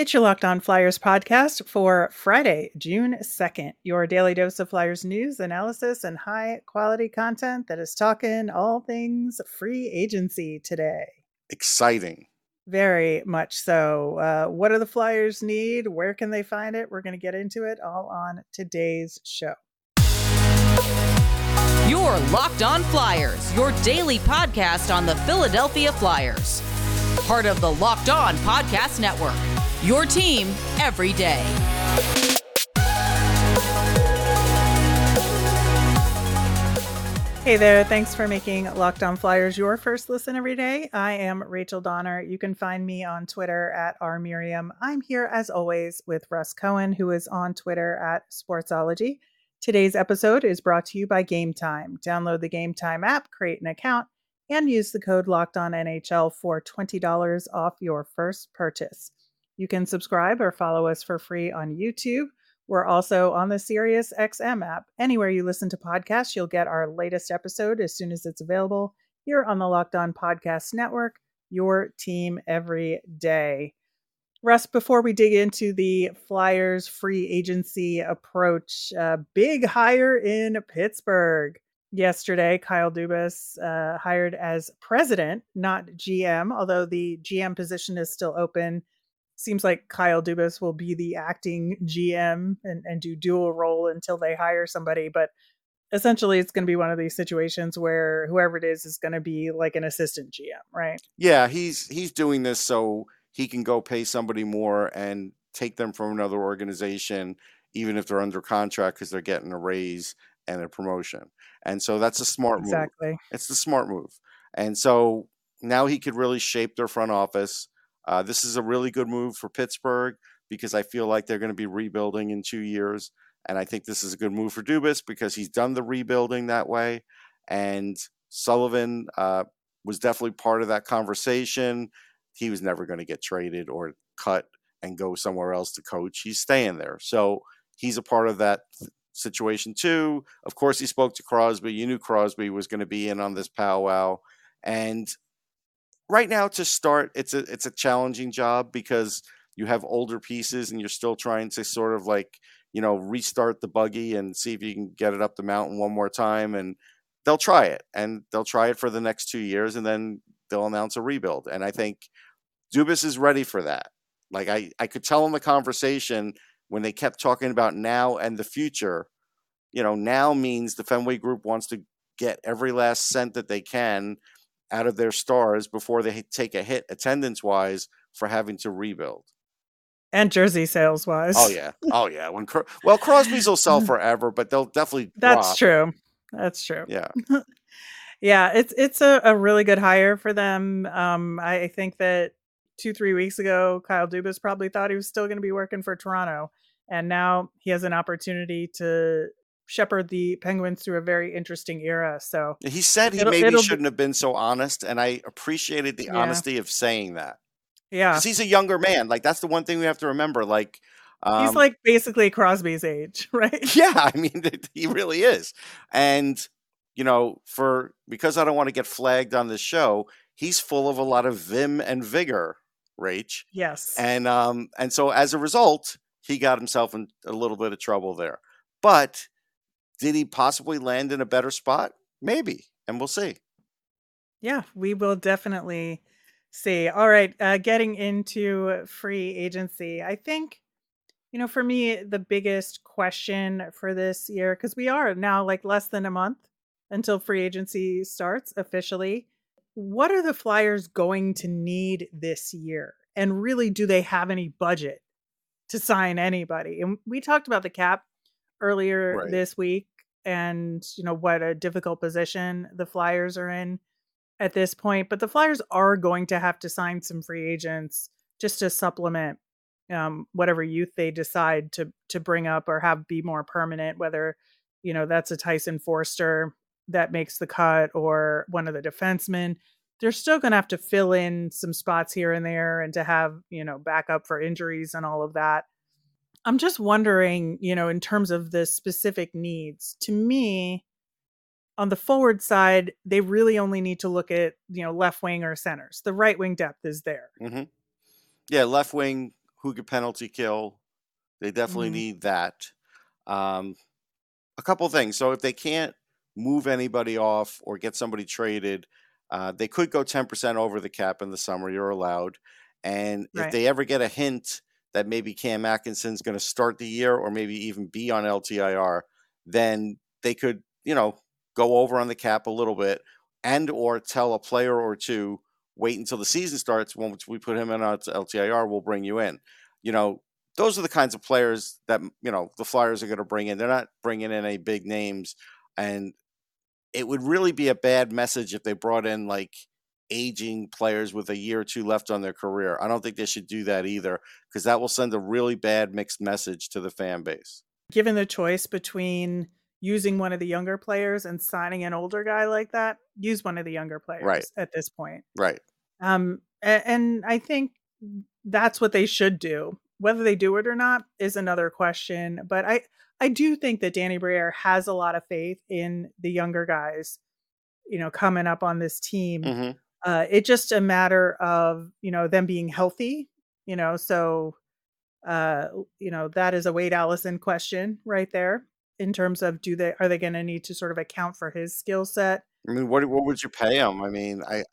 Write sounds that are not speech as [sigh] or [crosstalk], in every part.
It's your Locked On Flyers podcast for Friday, June 2nd. Your daily dose of Flyers news, analysis, and high quality content that is talking all things free agency today. Exciting. Very much so. Uh, what do the Flyers need? Where can they find it? We're going to get into it all on today's show. Your Locked On Flyers, your daily podcast on the Philadelphia Flyers. Part of the Locked On Podcast Network. Your team every day. Hey there, thanks for making Locked On Flyers your first listen every day. I am Rachel Donner. You can find me on Twitter at rmiriam. I'm here as always with Russ Cohen, who is on Twitter at Sportsology. Today's episode is brought to you by Gametime. Download the Gametime app, create an account, and use the code Locked On NHL for $20 off your first purchase. You can subscribe or follow us for free on YouTube. We're also on the Sirius XM app. Anywhere you listen to podcasts, you'll get our latest episode as soon as it's available here on the Locked On Podcast Network, your team every day. Russ, before we dig into the Flyers free agency approach, uh, big hire in Pittsburgh. Yesterday, Kyle Dubas uh, hired as president, not GM, although the GM position is still open seems like Kyle Dubas will be the acting GM and, and do dual role until they hire somebody. But essentially, it's going to be one of these situations where whoever it is is going to be like an assistant GM, right? Yeah, he's he's doing this so he can go pay somebody more and take them from another organization, even if they're under contract because they're getting a raise and a promotion. And so that's a smart exactly. move. Exactly. It's the smart move. And so now he could really shape their front office uh, this is a really good move for Pittsburgh because I feel like they're going to be rebuilding in two years. And I think this is a good move for Dubas because he's done the rebuilding that way. And Sullivan uh, was definitely part of that conversation. He was never going to get traded or cut and go somewhere else to coach. He's staying there. So he's a part of that situation too. Of course, he spoke to Crosby. You knew Crosby was going to be in on this powwow. And right now to start it's a it's a challenging job because you have older pieces and you're still trying to sort of like you know restart the buggy and see if you can get it up the mountain one more time and they'll try it and they'll try it for the next two years and then they'll announce a rebuild and i think dubas is ready for that. Like i i could tell in the conversation when they kept talking about now and the future you know now means the fenway group wants to get every last cent that they can out of their stars before they take a hit attendance wise for having to rebuild. And jersey sales wise. Oh yeah, oh yeah. When well, Crosby's will sell [laughs] forever, but they'll definitely. That's drop. true. That's true. Yeah. [laughs] yeah, it's it's a, a really good hire for them. Um, I think that two three weeks ago, Kyle Dubas probably thought he was still going to be working for Toronto, and now he has an opportunity to shepherd the Penguins through a very interesting era. So he said he maybe shouldn't be... have been so honest, and I appreciated the yeah. honesty of saying that. Yeah, because he's a younger man. Like that's the one thing we have to remember. Like um, he's like basically Crosby's age, [laughs] right? [laughs] Yeah, I mean he really is, and you know, for because I don't want to get flagged on this show, he's full of a lot of vim and vigor, Rach. Yes, and um, and so as a result, he got himself in a little bit of trouble there, but did he possibly land in a better spot? Maybe, and we'll see. Yeah, we will definitely see. All right, uh, getting into free agency. I think, you know, for me, the biggest question for this year, because we are now like less than a month until free agency starts officially. What are the Flyers going to need this year? And really, do they have any budget to sign anybody? And we talked about the cap earlier right. this week and you know what a difficult position the Flyers are in at this point. But the Flyers are going to have to sign some free agents just to supplement um, whatever youth they decide to to bring up or have be more permanent. Whether you know that's a Tyson Foerster that makes the cut or one of the defensemen. They're still going to have to fill in some spots here and there and to have, you know, backup for injuries and all of that. I'm just wondering, you know, in terms of the specific needs, to me, on the forward side, they really only need to look at, you know, left wing or centers. The right wing depth is there. Mm-hmm. Yeah, left wing, who could penalty kill. They definitely Mhm. need that. Um, a couple things. So if they can't move anybody off or get somebody traded, uh, they could go 10% over the cap in the summer. You're allowed. And if they ever get a hint that maybe Cam Atkinson's going to start the year or maybe even be on LTIR, then they could, you know, go over on the cap a little bit and or tell a player or two wait until the season starts. Once we put him in on LTIR we'll bring you in. You know those are the kinds of players that you know the flyers are going to bring in. They're not bringing in any big names and it would really be a bad message if they brought in like aging players with a year or two left on their career i don't think they should do that either because that will send a really bad mixed message to the fan base Given the choice between using one of the younger players and signing an older guy like that, use one of the younger players at this point. right Um, and I think that's what they should do. Whether they do it or not is another question. But I, I do think that Danny Briere has a lot of faith in the younger guys, you know, coming up on this team. hmm Uh, it's just a matter of you know them being healthy. You know, so uh, you know that is a Wade Allison question right there in terms of do they are they going to need to sort of account for his skill set I mean, what what would you pay him? I mean, I,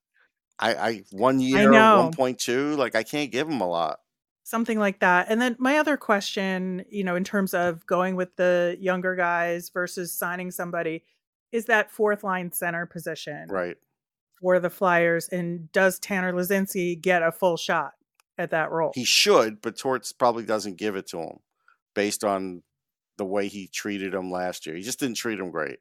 I, I one year, know. one point two. Like, I can't give him a lot. something like that. And then my other question, you know, in terms of going with the younger guys versus signing somebody, is that fourth line center position Right. For the Flyers, and does Tanner Laczynski get a full shot at that role? He should, but Torts probably doesn't give it to him, based on the way he treated him last year. He just didn't treat him great.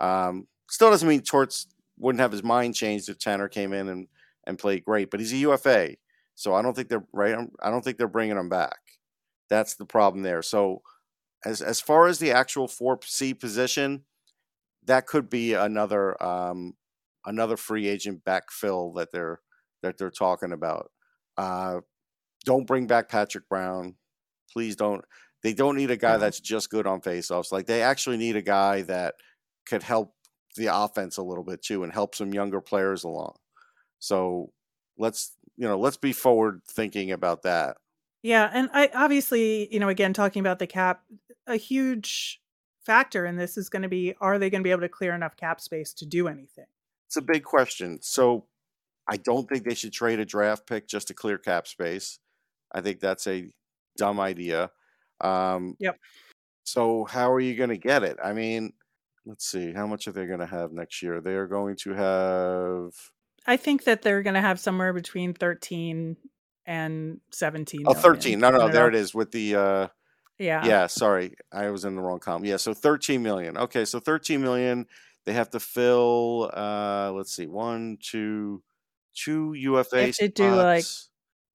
Um, still doesn't mean Torts wouldn't have his mind changed if Tanner came in and and played great. But he's a UFA, so I don't think they're right. I don't think they're bringing him back. That's the problem there. So as as far as the actual four C position, that could be another um, another free agent backfill that they're that they're talking about. Uh, don't bring back Patrick Brown, please don't. They don't need a guy that's just good on faceoffs. Like they actually need a guy that could help the offense a little bit too and help some younger players along. So let's you know let's be forward thinking about that. Yeah, and I obviously, you know, again talking about the cap, a huge factor in this is going to be are they going to be able to clear enough cap space to do anything? It's a big question. So I don't think they should trade a draft pick just to clear cap space. I think that's a dumb idea. Um, Yep. So how are you going to get it? I mean, let's see. How much are they going to have next year? They are going to have I think that they're going to have somewhere between 13 and 17 oh million. 13. No, I no, there it is with the uh Yeah. yeah, sorry. I was in the wrong column. Yeah, so 13 million. Okay, so 13 million. They have to fill uh let's see. One, two, two UFA have to do, like, spots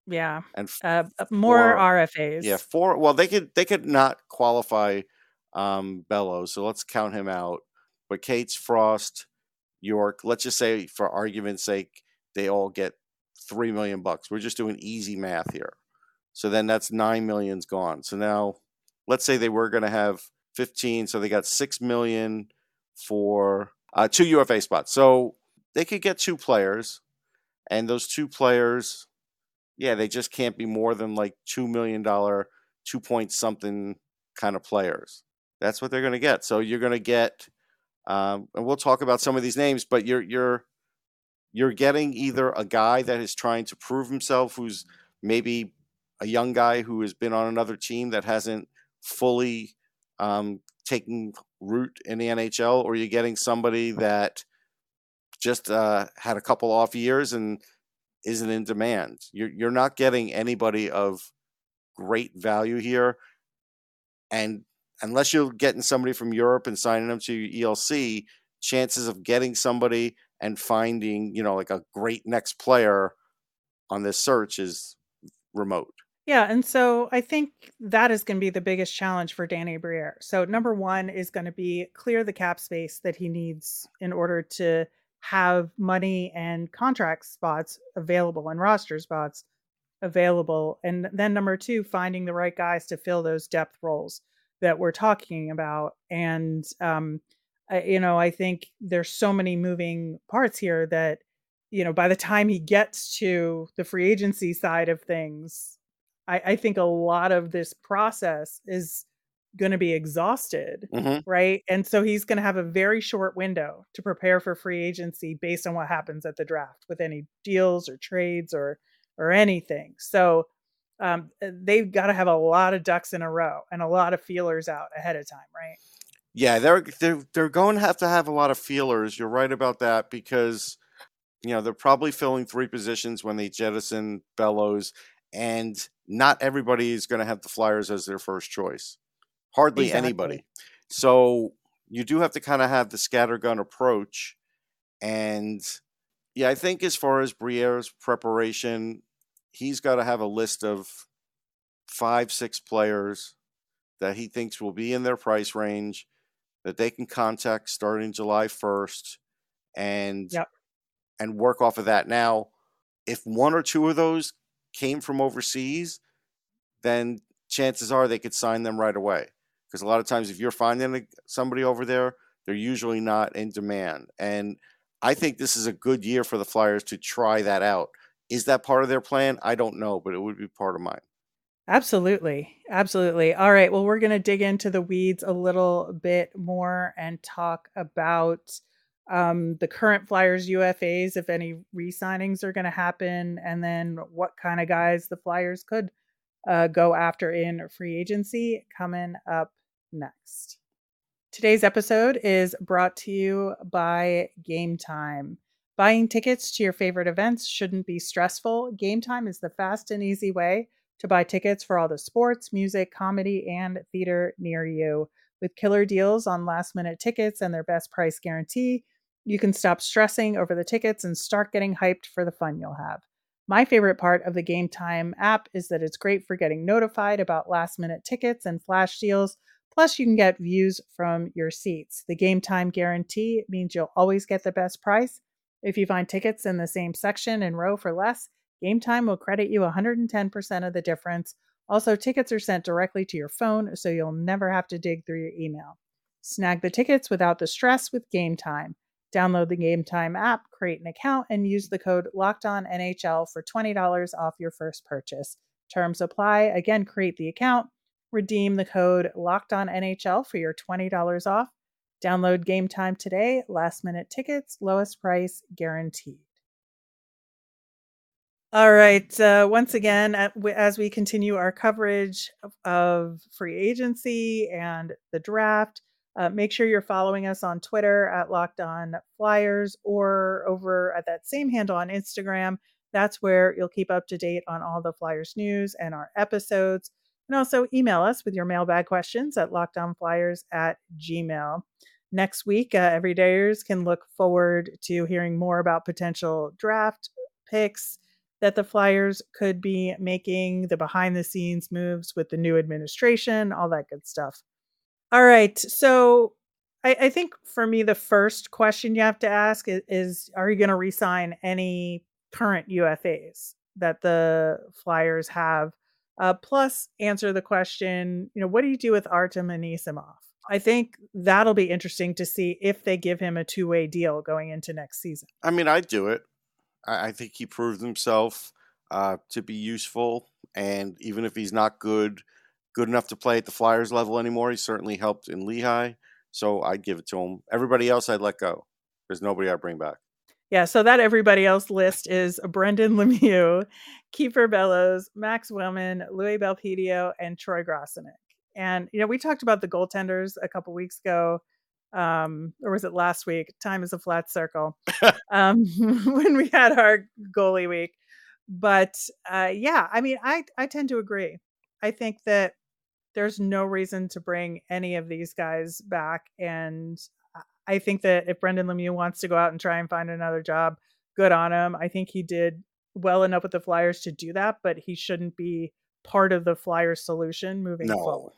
Yeah. and f- Uh, uh, more four- RFAs. Yeah, four. Well, they could they could not qualify um Bellows, so let's count him out. But Cates, Frost, York. Let's just say, for argument's sake, they all get three million bucks. We're just doing easy math here. So then that's nine million's gone. So now, let's say they were going to have fifteen, so they got six million for uh, two UFA spots. So they could get two players, and those two players yeah, they just can't be more than like two million dollar, two point something kind of players. That's what they're going to get. So you're going to get, um, and we'll talk about some of these names, but you're you're you're getting either a guy that is trying to prove himself, who's maybe a young guy who has been on another team that hasn't fully um, taken root in the NHL, or you're getting somebody that just uh, had a couple off years and isn't in demand. You're you're not getting anybody of great value here, and unless you're getting somebody from Europe and signing them to your ELC, chances of getting somebody and finding you know like a great next player on this search is remote. Yeah, and so I think that is going to be the biggest challenge for Danny Briere. So number one is going to be clear the cap space that he needs in order to have money and contract spots available and roster spots available. And then number two, finding the right guys to fill those depth roles that we're talking about. And um, I, you know, I think there's so many moving parts here that you know by the time he gets to the free agency side of things I, I think a lot of this process is going to be exhausted, Mhm. right? And so he's going to have a very short window to prepare for free agency based on what happens at the draft with any deals or trades or or anything. So um, uh, they've got to have a lot of ducks in a row and a lot of feelers out ahead of time, right? Yeah, they're they're they're going to have to have a lot of feelers. You're right about that because you know they're probably filling three positions when they jettison Bellows, and not everybody is going to have the Flyers as their first choice. Hardly Exactly. anybody. So you do have to kind of have the scattergun approach, and yeah, I think as far as Briere's preparation, he's got to have a list of five, six players that he thinks will be in their price range that they can contact starting July 1st and Yep. and work off of that. Now, if one or two of those came from overseas, then chances are they could sign them right away. Because a lot of times, if you're finding somebody over there, they're usually not in demand. And I think this is a good year for the Flyers to try that out. Is that part of their plan? I don't know, but it would be part of mine. Absolutely. Absolutely. All right. Well, we're going to dig into the weeds a little bit more and talk about um, the current Flyers UFAs, if any re signings are going to happen, and then what kind of guys the Flyers could uh, go after in free agency coming up next. Today's episode is brought to you by Gametime. Buying tickets to your favorite events shouldn't be stressful. Gametime is the fast and easy way to buy tickets for all the sports, music, comedy, and theater near you. With killer deals on last minute tickets and their best price guarantee, you can stop stressing over the tickets and start getting hyped for the fun you'll have. My favorite part of the Gametime app is that it's great for getting notified about last minute tickets and flash deals. Plus, you can get views from your seats. The Gametime guarantee means you'll always get the best price. If you find tickets in the same section and row for less, Gametime will credit you 110% of the difference. Also, tickets are sent directly to your phone, so you'll never have to dig through your email. Snag the tickets without the stress with Gametime. Download the Gametime app, create an account, and use the code LOCKEDONNHL for $20 off your first purchase. Terms apply. Again, create the account, redeem the code LOCKEDONNHL for your $20 off. Download Gametime today. Last minute tickets, lowest price guaranteed. All right. Uh, once again, as we continue our coverage of, of free agency and the draft, uh, make sure you're following us on Twitter at Locked On Flyers or over at that same handle on Instagram. That's where you'll keep up to date on all the Flyers news and our episodes. And also email us with your mailbag questions at lockedonflyers at gmail. Next week, uh, everydayers can look forward to hearing more about potential draft picks that the Flyers could be making, the behind the scenes moves with the new administration, all that good stuff. All right. So I, I think for me, the first question you have to ask is, is are you going to resign any current UFAs that the Flyers have? Uh, plus, answer the question, you know, what do you do with Artem Anisimov? I think that'll be interesting to see if they give him a two way deal going into next season. I mean, I'd do it. I, I think he proved himself uh, to be useful, and even if he's not good, good enough to play at the Flyers level anymore, he certainly helped in Lehigh. So I'd give it to him. Everybody else, I'd let go. There's nobody I'd bring back. Yeah, so that everybody else list is Brendan [laughs] Lemieux, Kieffer Bellows, Max Willman, Louis Belpedio, and Troy Grosenick. And you know, we talked about the goaltenders a couple weeks ago, um, or was it last week? Time is a flat circle. [laughs] um, [laughs] when we had our goalie week, but uh, yeah, I mean, I I tend to agree. I think that there's no reason to bring any of these guys back, and I think that if Brendan Lemieux wants to go out and try and find another job, good on him. I think he did well enough with the Flyers to do that, but he shouldn't be part of the Flyers solution moving No. forward.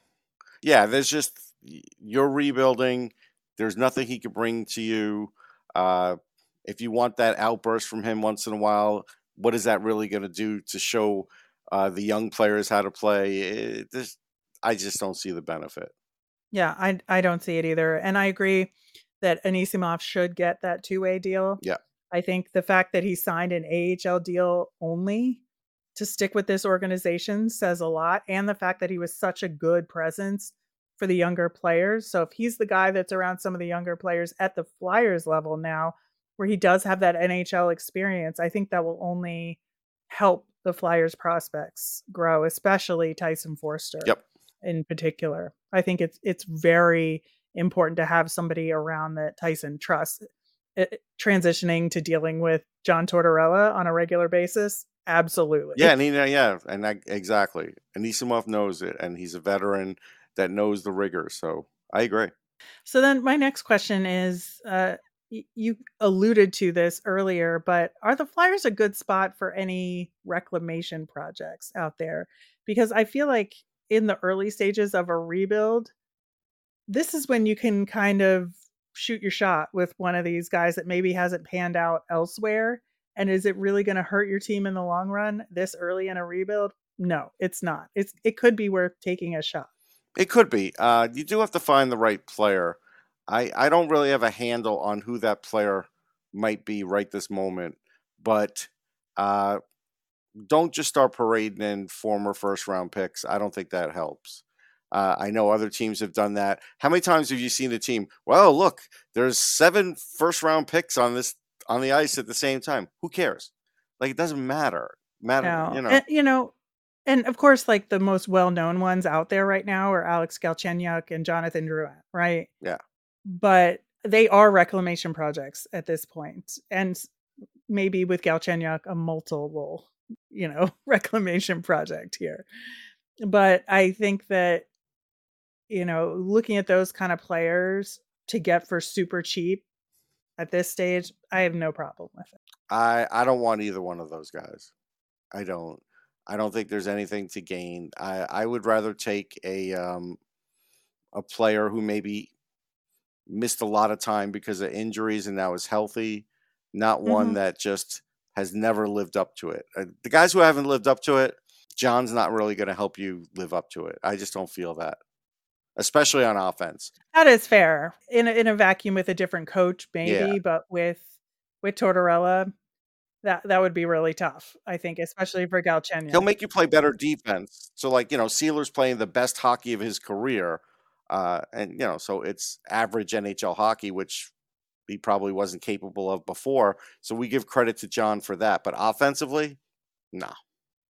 Yeah, there's just you're rebuilding. There's nothing he could bring to you. Uh, if you want that outburst from him once in a while, what is that really going to do to show uh, the young players how to play? It, this, I just don't see the benefit. Yeah, I I don't see it either, and I agree that Anisimov should get that two way deal. Yeah. I think the fact that he signed an AHL deal only to stick with this organization says a lot. And the fact that he was such a good presence for the younger players. So if he's the guy that's around some of the younger players at the Flyers level now, where he does have that NHL experience, I think that will only help the Flyers prospects grow, especially Tyson Foerster. Yep. In particular, I think it's it's very important to have somebody around that Tyson trusts. It, transitioning to dealing with John Tortorella on a regular basis, absolutely. Yeah, and he, yeah, and I, exactly. Anisimov knows it, and he's a veteran that knows the rigor. So I agree. So then, my next question is: uh, you alluded to this earlier, but are the Flyers a good spot for any reclamation projects out there? Because I feel like in the early stages of a rebuild, this is when you can kind of shoot your shot with one of these guys that maybe hasn't panned out elsewhere. And is it really going to hurt your team in the long run this early in a rebuild? No, it's not. It's it could be worth taking a shot. It could be. Uh, you do have to find the right player. I, I don't really have a handle on who that player might be right this moment, but uh, don't just start parading in former first round picks. I don't think that helps. Uh, I know other teams have done that. How many times have you seen a team? Well, look, there's seven first round picks on this on the ice at the same time. Who cares? Like it doesn't matter. Matter, no. you know. And, you know, and of course, like the most well known ones out there right now are Alex Galchenyuk and Jonathan Drouin, right? Yeah. But they are reclamation projects at this point, and maybe with Galchenyuk, a multiple, you know, [laughs] reclamation project here. But I think that, you know, looking at those kind of players to get for super cheap at this stage, I have no problem with it. I I don't want either one of those guys. I don't. I don't think there's anything to gain. I, I would rather take a um, a player who maybe missed a lot of time because of injuries and now is healthy, not one mm-hmm. that just has never lived up to it. Uh, the guys who haven't lived up to it, John's not really going to help you live up to it. I just don't feel that, especially on offense. That is fair. In a, in a vacuum with a different coach, maybe, yeah. but with with Tortorella, that that would be really tough. I think, especially for Galchenyuk. He'll make you play better defense. So, like you know, Seeler's playing the best hockey of his career, uh, and you know, so it's average NHL hockey, which he probably wasn't capable of before. So we give credit to John for that. But offensively, no.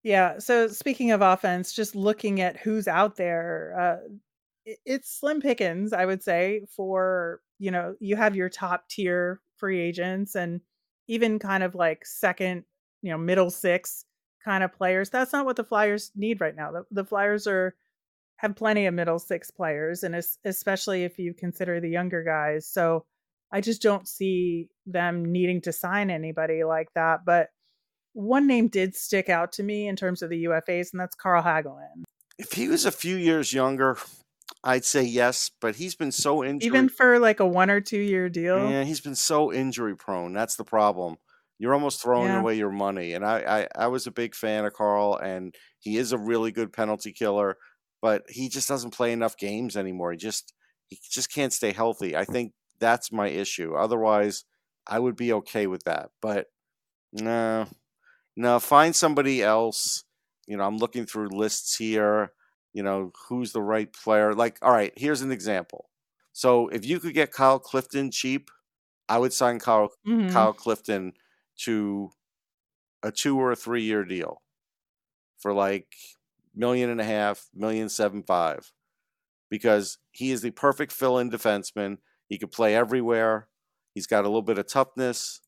Yeah. So speaking of offense, just looking at who's out there, uh, it's slim pickings, I would say. For you know, you have your top tier free agents and even kind of like second, you know, middle six kind of players. That's not what the Flyers need right now. The, the Flyers are have plenty of middle six players, and especially if you consider the younger guys. So I just don't see them needing to sign anybody like that. But one name did stick out to me in terms of the UFAs, and that's Carl Hagelin. If he was a few years younger, I'd say yes, but he's been so injured. Even for like a one or two year deal. Yeah, he's been so injury prone. That's the problem. You're almost throwing yeah. away your money. And I, I, I was a big fan of Carl, and he is a really good penalty killer, but he just doesn't play enough games anymore. He just he just can't stay healthy. I think that's my issue. Otherwise, I would be okay with that. But no, no, find somebody else. You know, I'm looking through lists here you know, who's the right player. Like, all right, here's an example. So if you could get Kyle Clifton cheap, I would sign Kyle mm-hmm. Kyle Clifton to a two or a three year deal for like million and a half, million seven five, because he is the perfect fill in defenseman. He could play everywhere. He's got a little bit of toughness.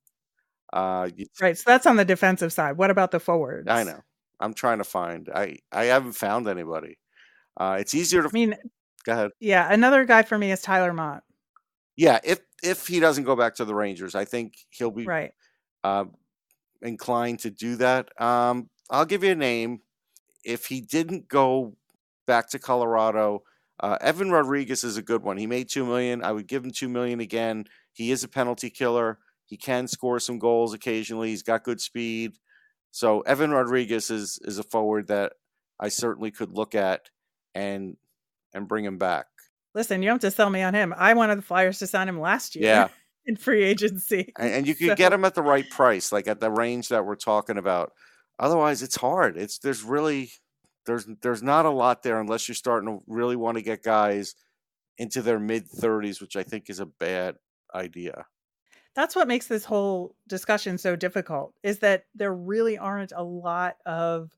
Uh, right. So that's on the defensive side. What about the forwards? I know. I'm trying to find. I I haven't found anybody. Uh, it's easier to. I mean, go ahead. Yeah, another guy for me is Tyler Motte. Yeah, if if he doesn't go back to the Rangers, I think he'll be right uh, inclined to do that. Um, I'll give you a name. If he didn't go back to Colorado, uh, Evan Rodrigues is a good one. He made two million. I would give him two million again. He is a penalty killer. He can score some goals occasionally. He's got good speed. So Evan Rodrigues is is a forward that I certainly could look at and and bring him back. Listen, you don't have to sell me on him. I wanted the Flyers to sign him last year. Yeah. [laughs] In free agency. And, and you could so. get him at the right price, like at the range that we're talking about. Otherwise, it's hard. It's there's really there's there's not a lot there unless you're starting to really want to get guys into their mid 30s, which I think is a bad idea. That's what makes this whole discussion so difficult is that there really aren't a lot of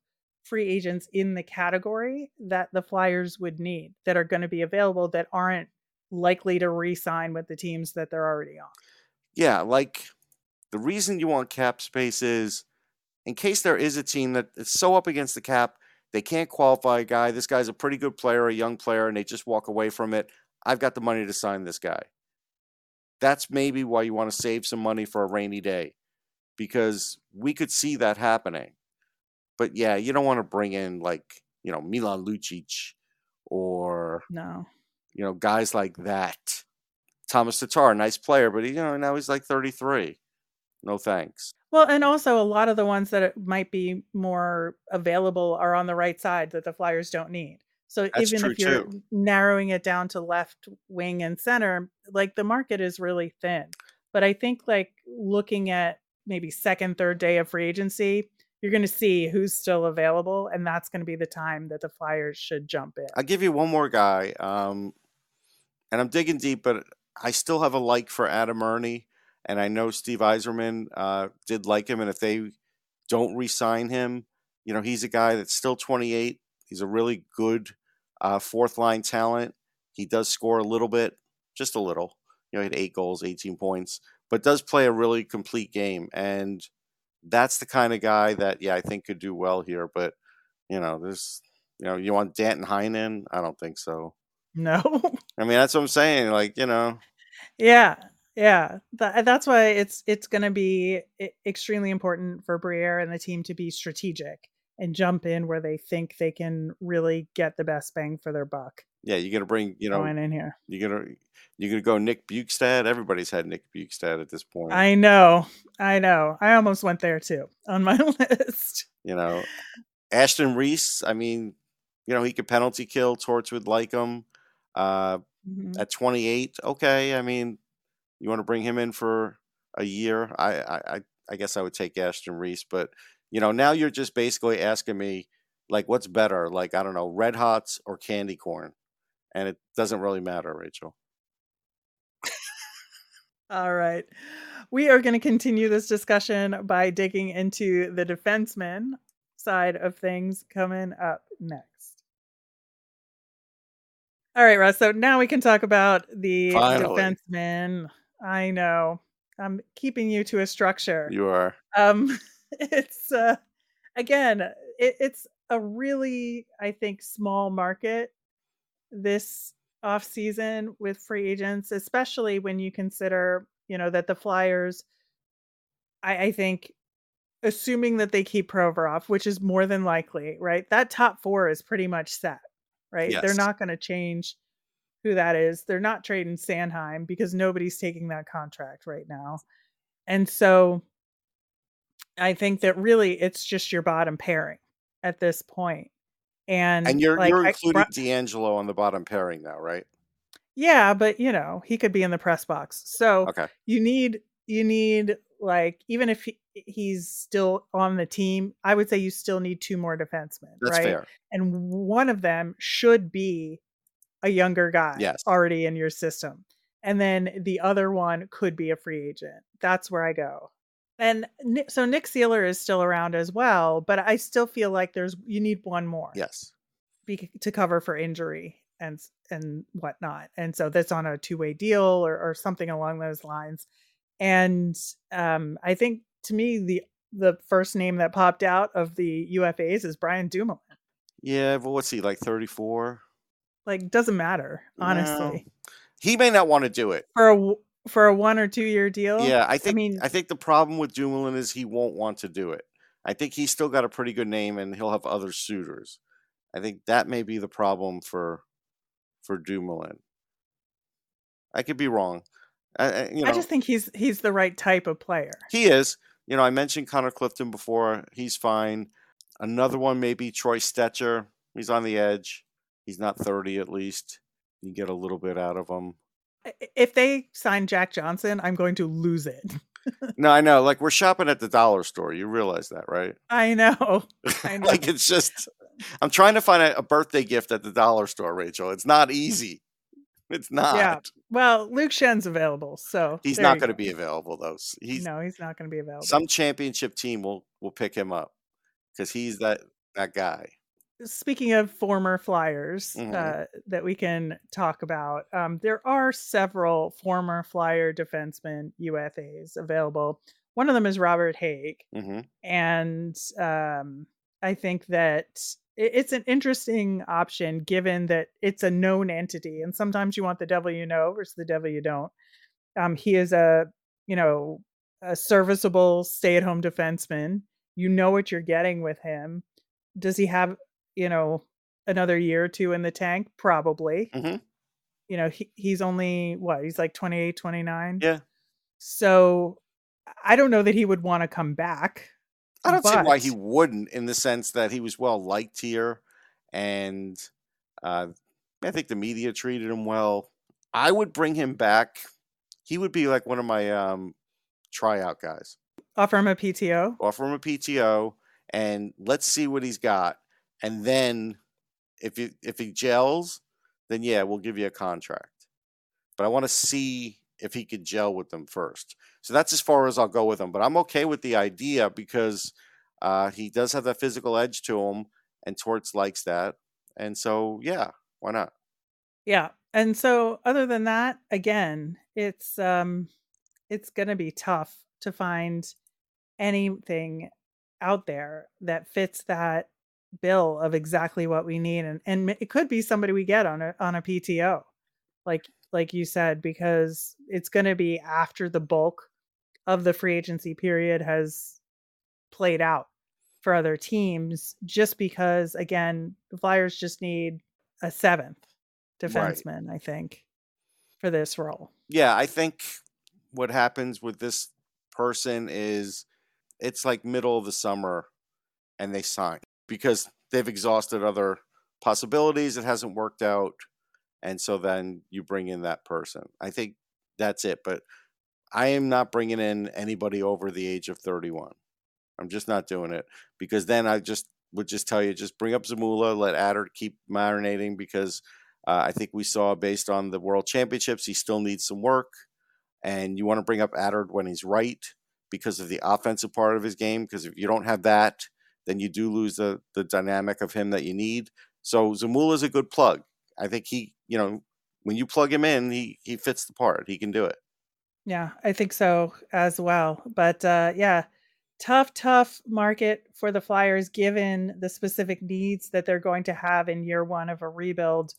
free agents in the category that the Flyers would need that are going to be available that aren't likely to re-sign with the teams that they're already on. Yeah, like the reason you want cap space is in case there is a team that is so up against the cap, they can't qualify a guy. This guy's a pretty good player, a young player, and they just walk away from it. I've got the money to sign this guy. That's maybe why you want to save some money for a rainy day because we could see that happening. But yeah, you don't want to bring in like, you know, Milan Lucic or No. you know, guys like that. Tomas Tatar, nice player, but he, you know, now he's like 33. No thanks. Well, and also a lot of the ones that might be more available are on the right side that the Flyers don't need. So That's even if you're too. narrowing it down to left wing and center, like the market is really thin. But I think like looking at maybe second, third day of free agency, you're going to see who's still available, and that's going to be the time that the Flyers should jump in. I'll give you one more guy. Um, and I'm digging deep, but I still have a like for Adam Erne. And I know Steve Yzerman uh, did like him. And if they don't re sign him, you know, he's a guy that's still 28. He's a really good uh, fourth line talent. He does score a little bit, just a little. You know, he had eight goals, 18 points, but does play a really complete game. And that's the kind of guy that, yeah, I think could do well here. But, you know, there's, you know, you want Danton Heinen? I don't think so. No. [laughs] I mean, that's what I'm saying. Like, you know, Yeah, yeah. Tha- that's why it's it's going to be extremely important for Briere and the team to be strategic and jump in where they think they can really get the best bang for their buck yeah, you're gonna bring, you know, going in here. you're gonna you're gonna go Nick Bjugstad. Everybody's had Nick Bjugstad at this point. I know, I know. I almost went there too on my [laughs] list. you know, Ashton Reese. I mean, you know, he could penalty kill. Torts would like him. Uh, Mhm. at 28, okay. I mean, you want to bring him in for a year? I, I, I- guess I would take Ashton Reese, but you know, now you're just basically asking me, like, what's better? Like, I don't know, Red Hots or candy corn, and it doesn't really matter, Rachel. All right. We are going to continue this discussion by digging into the defenseman side of things coming up next. All right, Russ. So now we can talk about the Finally. defenseman. I know. I'm keeping you to a structure. You are. Um, [laughs] it's uh, again, it, it's a really, I think, small market this off season with free agents, especially when you consider, you know, that the Flyers, I, I think, assuming that they keep Provorov, which is more than likely, right? That top four is pretty much set, right? They're not going to change who that is. They're not trading Sanheim because nobody's taking that contract right now. And so I think that really it's just your bottom pairing at this point. And, And you're like, you're including Bri- DeAngelo on the bottom pairing now, right? yeah, but you know, he could be in the press box. So Okay. you need you need like even if he, he's still on the team, I would say you still need two more defensemen, That's right? fair. And one of them should be a younger guy Yes. already in your system. And then the other one could be a free agent. That's where I go. And so Nick Seeler is still around as well, but I still feel like there's you need one more Yes. be, to cover for injury and and whatnot. And so that's on a two way deal or, or something along those lines. And um, I think to me the the first name that popped out of the UFAs is Brian Dumoulin. Yeah, but what's he like 34? Like doesn't matter honestly He may not want to do it. for a for a one or two year deal. Yeah, I think I, mean- I think the problem with Dumoulin is he won't want to do it. I think he's still got a pretty good name and he'll have other suitors. I think that may be the problem for for Dumoulin. I could be wrong. I, I- you know, I just think he's he's the right type of player. he is. You know, I mentioned Connor Clifton before. He's fine. Another one may be Troy Stecher. He's on the edge. He's not 30 at least. You get a little bit out of him. If they sign Jack Johnson, I'm going to lose it. [laughs] No, I know. Like we're shopping at the dollar store. You realize that, right? I know. [laughs] I know. like it's just I'm trying to find a, a birthday gift at the dollar store, Rachel. It's not easy. It's not. Yeah. Well, Luke Schenn's available, so He's not going to be available though. He's no, he's not going to be available. some championship team will will pick him up because he's that that guy. Speaking of former Flyers Mhm. uh, that we can talk about, um, there are several former Flyer defensemen UFAs available. One of them is Robert Hagg, hmm and um, I think that it's an interesting option given that it's a known entity, and sometimes you want the devil you know versus the devil you don't. Um, he is a you know a serviceable stay-at-home defenseman. You know what you're getting with him. Does he have you know another year or two in the tank? Probably. Mhm. You know he, he's only what he's like 28, 29. Yeah. So I don't know that he would want to come back. I don't see why he wouldn't, in the sense that he was well liked here, and uh, I think the media treated him well. I would bring him back. He would be like one of my um, tryout guys. Offer him a PTO. Offer him a PTO, and let's see what he's got. And then, if he if he gels, then yeah, we'll give you a contract. But I want to see if he could gel with them first. So that's as far as I'll go with him. But I'm okay with the idea because uh, he does have that physical edge to him, and Torts likes that. And so, yeah, why not? Yeah. And so other than that, again, it's um it's to be tough to find anything out there that fits that bill of exactly what we need and and it could be somebody we get on a on a PTO. Like like you said because it's going to be after the bulk of the free agency period has played out for other teams just because again the flyers just need a seventh Right. defenseman i think for this role yeah, I think what happens with this person is it's like middle of the summer and they sign because they've exhausted other possibilities. It hasn't worked out. And so then you bring in that person. I think that's it. But I am not bringing in anybody over the age of 31. I'm just not doing it because then I just would just tell you just bring up Zamula, let Adder keep marinating because uh, I think we saw based on the World Championships, he still needs some work. And you want to bring up Adder when he's right because of the offensive part of his game. Because if you don't have that, then you do lose the the dynamic of him that you need. So Zamula is a good plug. I think he, you know, when you plug him in, he he fits the part. He can do it. yeah i think so as well but uh yeah tough tough market for the flyers given the specific needs that they're going to have in year one of a rebuild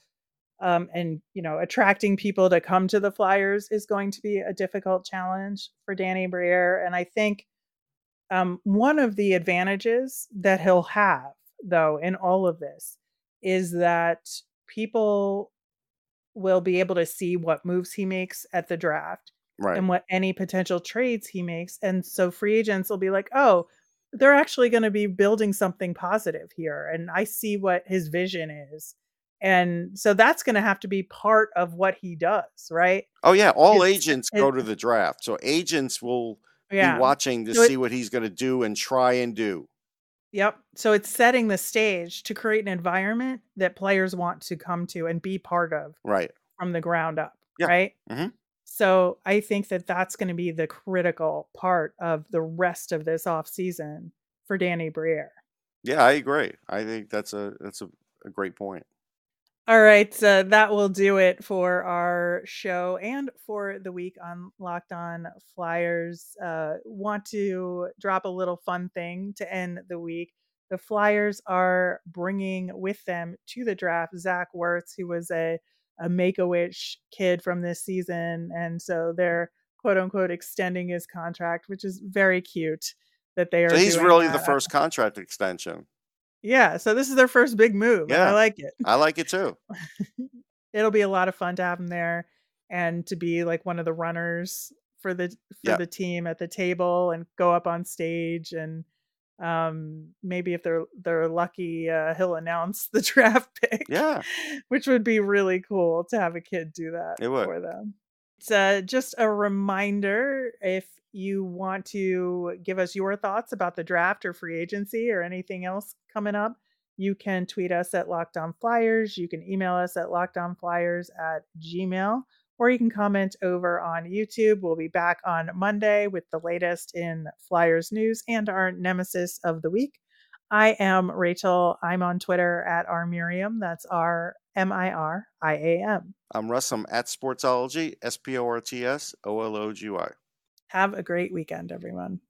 um, and you know attracting people to come to the flyers is going to be a difficult challenge for danny briere and i think um, one of the advantages that he'll have though in all of this is that people will be able to see what moves he makes at the draft Right. and what any potential trades he makes. And so free agents will be like, oh, they're actually going to be building something positive here. And I see what his vision is. And so that's going to have to be part of what he does, right? oh yeah, all agents go to the draft. So agents will Yeah. be watching to So it- see what he's going to do and try and do. Yep. So it's setting the stage to create an environment that players want to come to and be part of Right. from the ground up, Yeah. right? Mhm. So I think that that's going to be the critical part of the rest of this off season for Danny Briere. Yeah, I agree. I think that's a that's a, a great point. All right, so that will do it for our show and for the week on Locked On Flyers. Uh, want to drop a little fun thing to end the week. The Flyers are bringing with them to the draft Zach Wertz, who was a a Make a Wish kid from this season, and so they're quote unquote extending his contract, which is very cute that they are. So he's really the first contract extension. Yeah, so this is their first big move. Yeah. I like it. I like it too. [laughs] it'll be a lot of fun to have him there and to be like one of the runners for the for Yeah. the team at the table and go up on stage and um maybe if they're they're lucky uh he'll announce the [laughs] draft pick Yeah. which would be really cool to have a kid do that It would. for them it's uh, just a reminder if you want to give us your thoughts about the draft or free agency or anything else coming up, you can tweet us at Locked On Flyers. You can email us at lockedonflyers at gmail, or you can comment over on YouTube. We'll be back on Monday with the latest in Flyers news and our nemesis of the week. I am Rachel. I'm on Twitter at R Miriam. That's R M I R I A M. I'm Russ. I'm at Sportsology, S P O R T S O L O G Y. Have a great weekend, everyone.